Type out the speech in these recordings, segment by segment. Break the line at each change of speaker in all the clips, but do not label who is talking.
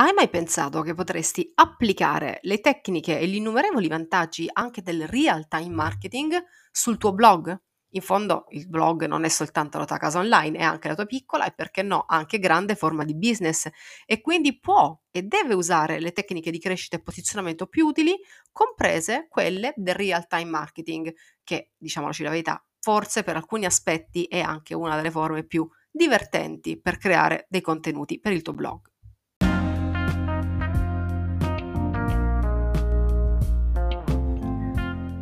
Hai mai pensato che potresti applicare le tecniche e gli innumerevoli vantaggi anche del real-time marketing sul tuo blog? In fondo il blog non è soltanto la tua casa online, è anche la tua piccola e perché no, anche grande forma di business e quindi può e deve usare le tecniche di crescita e posizionamento più utili, comprese quelle del real-time marketing, che, diciamoci la verità, forse per alcuni aspetti è anche una delle forme più divertenti per creare dei contenuti per il tuo blog.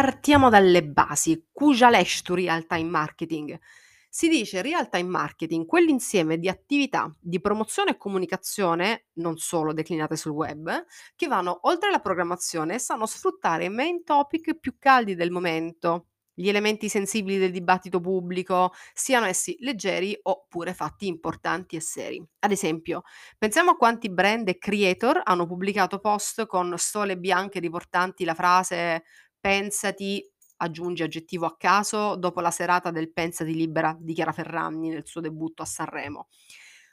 Partiamo dalle basi. Cujalești Real Time Marketing. Si dice real time marketing quell'insieme di attività di promozione e comunicazione, non solo declinate sul web, che vanno oltre la programmazione e sanno sfruttare i main topic più caldi del momento, gli elementi sensibili del dibattito pubblico, siano essi leggeri oppure fatti importanti e seri. Ad esempio, pensiamo a quanti brand e creator hanno pubblicato post con stole bianche riportanti la frase pensati, aggiungi aggettivo a caso, dopo la serata del Pensati libera di Chiara Ferragni nel suo debutto a Sanremo.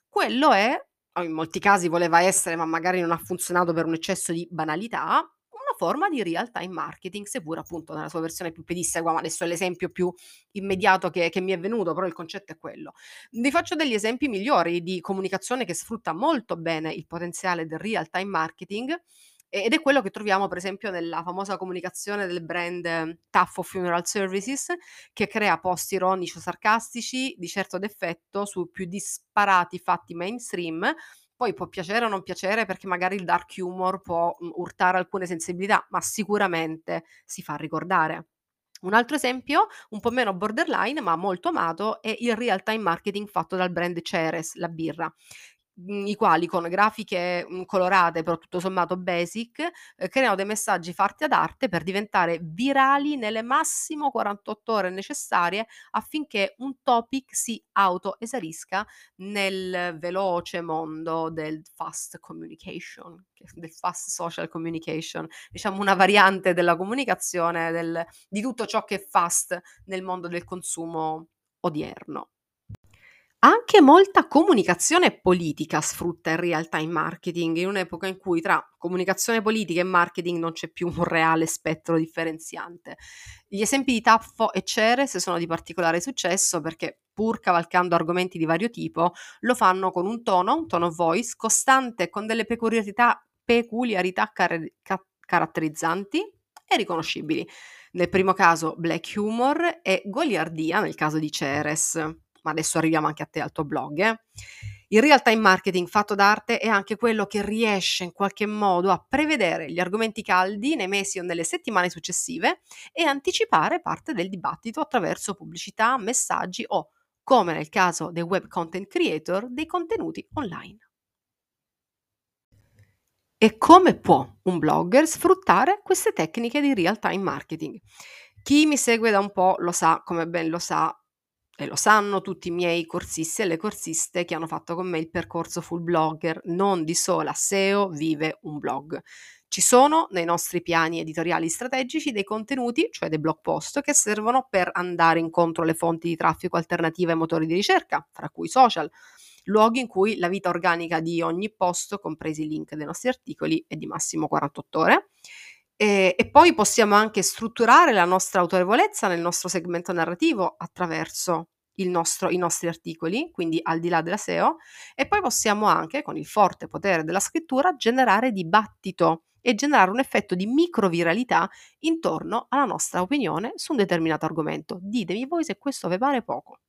Quello è, in molti casi voleva essere, ma magari non ha funzionato per un eccesso di banalità, una forma di real time marketing, seppur appunto nella sua versione più pedissequa, ma adesso è l'esempio più immediato che, che mi è venuto, però il concetto è quello. Vi faccio degli esempi migliori di comunicazione che sfrutta molto bene il potenziale del real time marketing ed è quello che troviamo per esempio nella famosa comunicazione del brand Taffo Funeral Services che crea post ironici o sarcastici di certo d'effetto su più disparati fatti mainstream poi può piacere o non piacere perché magari il dark humor può mh, urtare alcune sensibilità, ma sicuramente si fa ricordare. Un altro esempio, un po' meno borderline, ma molto amato, è il real time marketing fatto dal brand Ceres, la birra, Mhmm, i quali con grafiche, mhmm, colorate però tutto sommato basic, ehm, creano dei messaggi fatti ad arte per diventare virali nelle massimo 48 ore necessarie affinché un topic si autoesaurisca nel veloce mondo del fast communication, del fast social communication, diciamo una variante della comunicazione del di tutto ciò che è fast nel mondo del consumo odierno. Anche molta comunicazione politica sfrutta il real time marketing in un'epoca in cui tra comunicazione politica e marketing non c'è più un reale spettro differenziante. Gli esempi di Taffo e Ceres sono di particolare successo perché pur cavalcando argomenti di vario tipo, lo fanno con un tono, un tono voice costante con delle peculiarità, peculiarità car- ca- caratterizzanti e riconoscibili. Nel primo caso black humor e goliardia nel caso di Ceres ma adesso arriviamo anche a te, al tuo blog. Eh? Il real time marketing fatto d'arte è anche quello che riesce in qualche modo a prevedere gli argomenti caldi nei mesi o nelle settimane successive e anticipare parte del dibattito attraverso pubblicità, messaggi o, come nel caso dei web content creator, dei contenuti online. E come può un blogger sfruttare queste tecniche di real time marketing? Chi mi segue da un po' lo sa, come ben lo sa, e lo sanno tutti i miei corsisti e le corsiste che hanno fatto con me il percorso full blogger, non di sola SEO vive un blog. Ci sono nei nostri piani editoriali strategici dei contenuti, cioè dei blog post, che servono per andare incontro alle fonti di traffico alternative ai motori di ricerca, fra cui social, luoghi in cui la vita organica di ogni post, compresi i link dei nostri articoli, è di massimo 48 ore. E, e, poi possiamo anche strutturare la nostra autorevolezza nel nostro segmento narrativo attraverso nostro, i nostri articoli, quindi al di là della SEO, e poi possiamo anche, con il forte potere della scrittura, generare dibattito e generare un effetto di microviralità intorno alla nostra opinione su un determinato argomento. Ditemi voi se questo vi pare poco.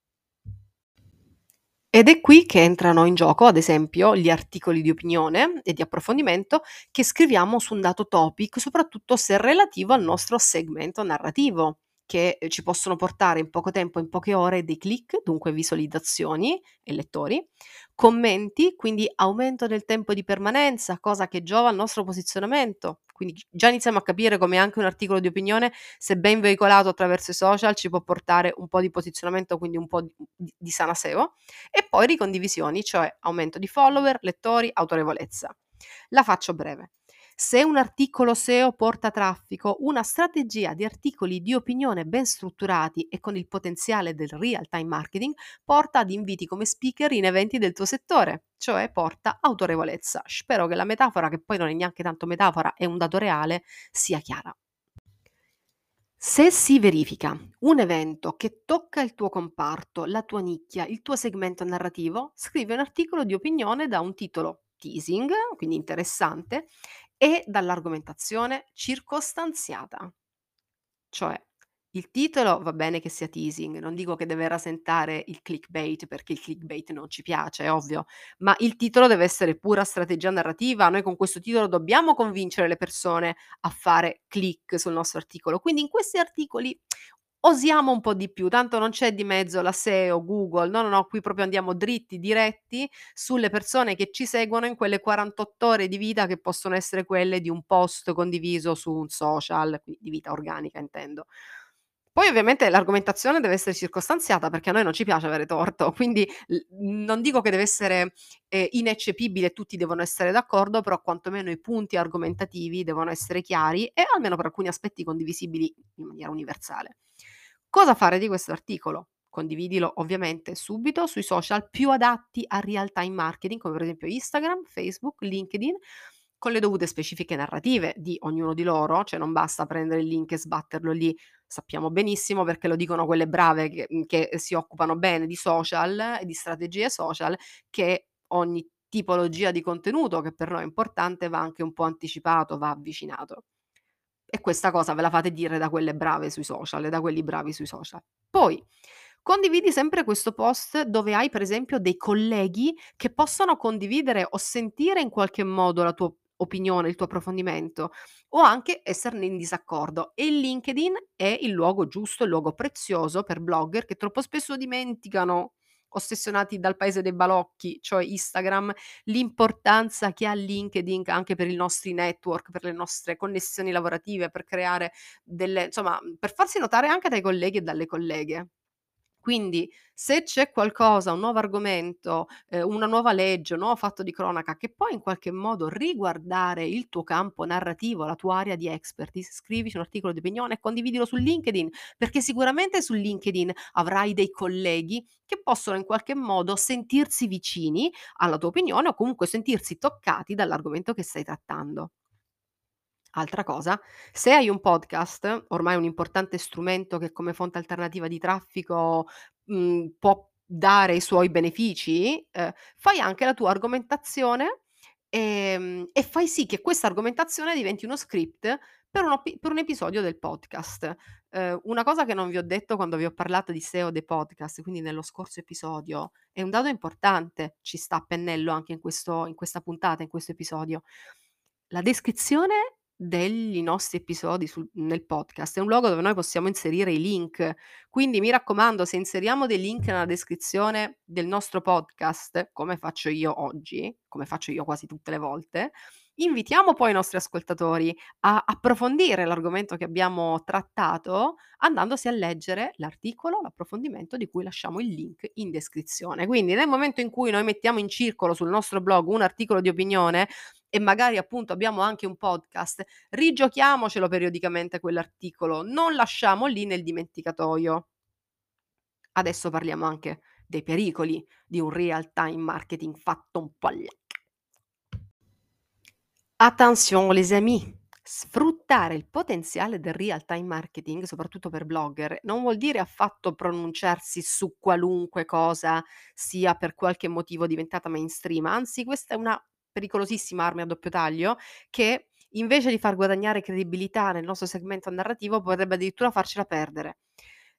Ed è qui che entrano in gioco, ad esempio, gli articoli di opinione e di approfondimento che scriviamo su un dato topic, soprattutto se relativo al nostro segmento narrativo. che ci possono portare in poco tempo, in poche ore, dei click, dunque visualizzazioni e lettori, commenti, quindi aumento del tempo di permanenza, cosa che giova al nostro posizionamento. Quindi già iniziamo a capire come anche un articolo di opinione, se ben veicolato attraverso i social, ci può portare un po' di posizionamento, quindi un po' di, di sana SEO. E poi ricondivisioni, cioè aumento di follower, lettori, autorevolezza. La faccio breve. Se un articolo SEO porta traffico, una strategia di articoli di opinione ben strutturati e con il potenziale del real time marketing porta ad inviti come speaker in eventi del tuo settore, cioè porta autorevolezza. Spero che la metafora, che poi non è neanche tanto metafora, è un dato reale, sia chiara. Se si verifica un evento che tocca il tuo comparto, la tua nicchia, il tuo segmento narrativo, scrivi un articolo di opinione da un titolo teasing, quindi interessante, e dall'argomentazione circostanziata. Cioè, il titolo va bene che sia teasing, non dico che deve rasentare il clickbait perché il clickbait non ci piace, è ovvio, ma il titolo deve essere pura strategia narrativa. Noi con questo titolo dobbiamo convincere le persone a fare click sul nostro articolo. Quindi in questi articoli osiamo un po' di più, tanto non c'è di mezzo la SEO, Google, no, no, no, qui proprio andiamo dritti, diretti sulle persone che ci seguono in quelle 48 ore di vita che possono essere quelle di un post condiviso su un social, di vita organica intendo. Poi ovviamente l'argomentazione deve essere circostanziata perché a noi non ci piace avere torto, quindi non dico che deve essere eh, ineccepibile, tutti devono essere d'accordo, però quantomeno i punti argomentativi devono essere chiari e almeno per alcuni aspetti condivisibili in maniera universale. Cosa fare di questo articolo? Condividilo ovviamente subito sui social più adatti a real time marketing, come per esempio Instagram, Facebook, LinkedIn, con le dovute specifiche narrative di ognuno di loro, cioè non basta prendere il link e sbatterlo lì, sappiamo benissimo perché lo dicono quelle brave che, mhmm, che si occupano bene di social e di strategie social, che ogni tipologia di contenuto che per noi è importante va anche un po' anticipato, va avvicinato. E questa cosa ve la fate dire da quelle brave sui social da quelli bravi sui social. Poi condividi sempre questo post dove hai per esempio dei colleghi che possono condividere o sentire in qualche modo la tua opinione, il tuo approfondimento o anche esserne in disaccordo e LinkedIn è il luogo giusto, il luogo prezioso per blogger che troppo spesso dimenticano ossessionati dal paese dei balocchi, cioè Instagram, l'importanza che ha LinkedIn anche per i nostri network, per le nostre connessioni lavorative, per creare delle insomma, per farsi notare anche dai colleghi e dalle colleghe. Quindi se c'è qualcosa, un nuovo argomento, ehm, una nuova legge, un nuovo fatto di cronaca che può in qualche modo riguardare il tuo campo narrativo, la tua area di expertise, scrivici un articolo di opinione e condividilo su LinkedIn, perché sicuramente su LinkedIn avrai dei colleghi che possono in qualche modo sentirsi vicini alla tua opinione o comunque sentirsi toccati dall'argomento che stai trattando. Altra cosa, se hai un podcast, ormai un importante strumento che come fonte alternativa di traffico, mhmm, può dare i suoi benefici, ehm, fai anche la tua argomentazione, ehm, e fai sì che questa argomentazione diventi uno script per un opi per un episodio del podcast. Ehm, una cosa che non vi ho detto quando vi ho parlato di SEO dei podcast, quindi nello scorso episodio, è un dato importante, ci sta a pennello anche in questo in questa puntata, in questo episodio. La descrizione degli nostri episodi sul nel podcast. È un luogo dove noi possiamo inserire i link. Quindi mi raccomando, se inseriamo dei link nella descrizione del nostro podcast, come faccio io oggi, come faccio io quasi tutte le volte, invitiamo poi i nostri ascoltatori a approfondire l'argomento che abbiamo trattato andandosi a leggere l'articolo, l'approfondimento di cui lasciamo il link in descrizione. Quindi nel momento in cui noi mettiamo in circolo sul nostro blog un articolo di opinione, e magari appunto abbiamo anche un podcast, rigiochiamocelo periodicamente quell'articolo, non lasciamo lì nel dimenticatoio. Adesso parliamo anche dei pericoli di un real time marketing fatto un po' alla Attention les amis, sfruttare il potenziale del real time marketing, soprattutto per blogger, non vuol dire affatto pronunciarsi su qualunque cosa sia per qualche motivo diventata mainstream, anzi questa è una pericolosissima arma a doppio taglio che invece di far guadagnare credibilità nel nostro segmento narrativo potrebbe addirittura farcela perdere.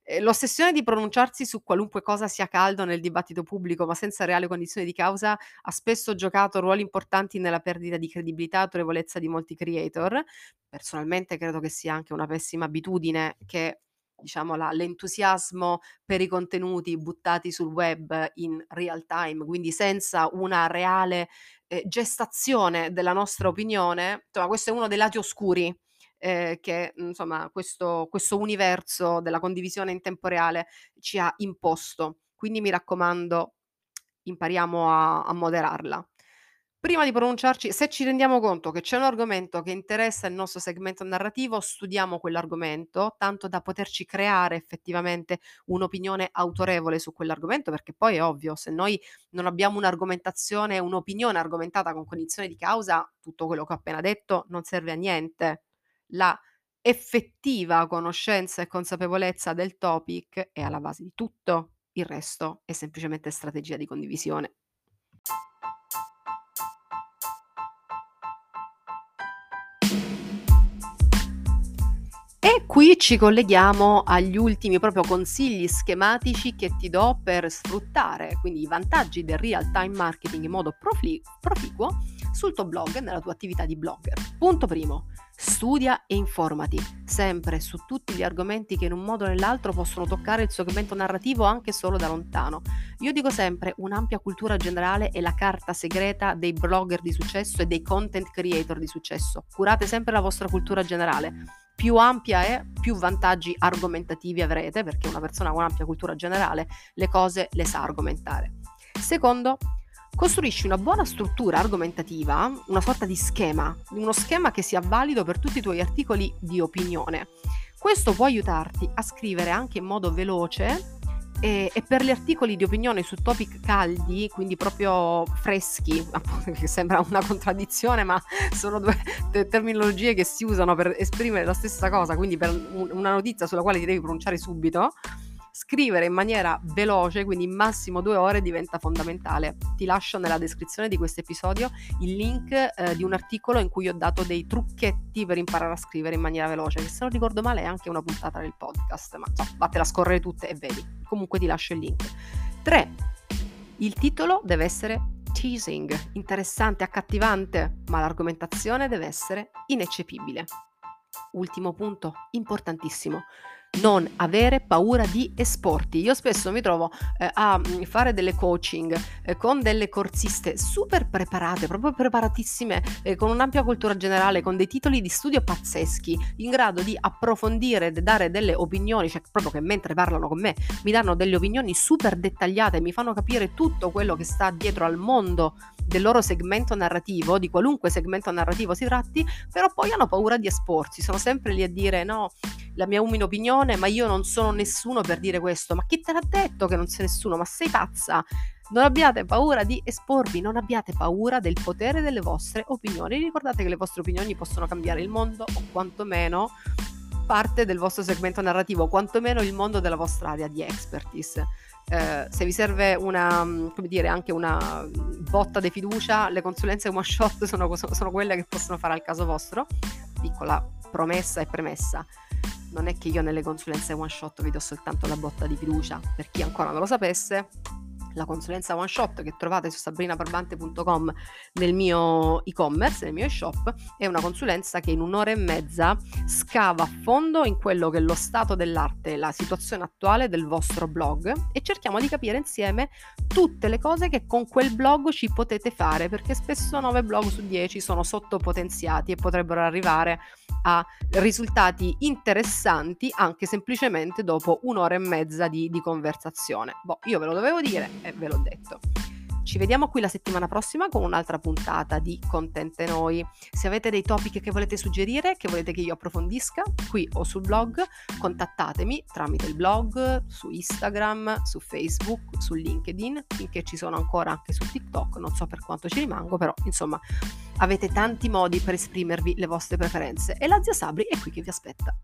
Ehm, l'ossessione di pronunciarsi su qualunque cosa sia caldo nel dibattito pubblico, ma senza reale condizione di causa, ha spesso giocato ruoli importanti nella perdita di credibilità e autorevolezza di molti creator. Personalmente credo che sia anche una pessima abitudine che diciamo, la, l'entusiasmo per i contenuti buttati sul web in real time, quindi senza una reale eh, gestazione della nostra opinione, insomma, questo è uno dei lati oscuri eh, che insomma questo, questo universo della condivisione in tempo reale ci ha imposto. Quindi mi raccomando, impariamo a, a moderarla. Prima di pronunciarci, se ci rendiamo conto che c'è un argomento che interessa il nostro segmento narrativo, studiamo quell'argomento, tanto da poterci creare effettivamente un'opinione autorevole su quell'argomento, perché poi è ovvio, se noi non abbiamo un'argomentazione, un'opinione argomentata con cognizione di causa, tutto quello che ho appena detto non serve a niente. La effettiva conoscenza e consapevolezza del topic è alla base di tutto, il resto è semplicemente strategia di condivisione. E qui ci colleghiamo agli ultimi proprio consigli schematici che ti do per sfruttare quindi i vantaggi del real time marketing in modo profli- proficuo sul tuo blog e nella tua attività di blogger. Punto primo, studia e informati sempre su tutti gli argomenti che in un modo o nell'altro possono toccare il segmento narrativo anche solo da lontano. Io dico sempre un'ampia cultura generale è la carta segreta dei blogger di successo e dei content creator di successo. Curate sempre la vostra cultura generale più ampia è, più vantaggi argomentativi avrete, perché una persona con ampia cultura generale le cose le sa argomentare. Secondo, costruisci una buona struttura argomentativa, una sorta di schema, uno schema che sia valido per tutti i tuoi articoli di opinione. Questo può aiutarti a scrivere anche in modo veloce e, e, per gli articoli di opinione su topic caldi, quindi proprio freschi, che sembra una contraddizione, ma sono due terminologie che si usano per esprimere la stessa cosa, quindi per una notizia sulla quale ti devi pronunciare subito, Scrivere in maniera veloce, quindi massimo due ore, diventa fondamentale. Ti lascio nella descrizione di questo episodio il link eh, di un articolo in cui ho dato dei trucchetti per imparare a scrivere in maniera veloce, che se non ricordo male è anche una puntata del podcast, ma no, vattela a scorrere tutte e vedi. Comunque ti lascio il link. 3. Il titolo deve essere teasing, interessante, accattivante, ma l'argomentazione deve essere ineccepibile. Ultimo punto, importantissimo non avere paura di esporti. Io spesso mi trovo eh, a mm, fare delle coaching eh, con delle corsiste super preparate, proprio preparatissime, eh, con un'ampia cultura generale, con dei titoli di studio pazzeschi, in grado di approfondire e dare delle opinioni, cioè proprio che mentre parlano con me mi danno delle opinioni super dettagliate, mi fanno capire tutto quello che sta dietro al mondo del loro segmento narrativo, di qualunque segmento narrativo si tratti, però poi hanno paura di esporsi, sono sempre lì a dire no, la mia umile opinione, ma io non sono nessuno per dire questo. Ma chi te l'ha detto che non sei nessuno? Ma sei pazza? Non abbiate paura di esporvi, non abbiate paura del potere delle vostre opinioni. Ricordate che le vostre opinioni possono cambiare il mondo o quantomeno parte del vostro segmento narrativo, quantomeno il mondo della vostra area di expertise. Eh, se vi serve una, dire, anche una botta di fiducia, le consulenze one shot sono, sono quelle che possono fare al caso vostro. Piccola promessa e premessa non è che io nelle consulenze one shot vi do soltanto la botta di fiducia, per chi ancora non lo sapesse, la consulenza one shot che trovate su sabrinaparbante.com nel mio e-commerce, nel mio e-shop, è una consulenza che in un'ora e mezza scava a fondo in quello che è lo stato dell'arte, la situazione attuale del vostro blog e cerchiamo di capire insieme tutte le cose che con quel blog ci potete fare, perché spesso 9 blog su 10 sono sottopotenziati e potrebbero arrivare a risultati interessanti anche semplicemente dopo un'ora e mezza di, di conversazione. Boh, io ve lo dovevo dire e ve l'ho detto. Ci vediamo qui la settimana prossima con un'altra puntata di Contente Noi. Se avete dei topic che volete suggerire, che volete che io approfondisca, qui o sul blog, contattatemi tramite il blog, su Instagram, su Facebook, su LinkedIn, finché ci sono ancora anche su TikTok, non so per quanto ci rimango, però insomma avete tanti modi per esprimervi le vostre preferenze e la zia Sabri è qui che vi aspetta.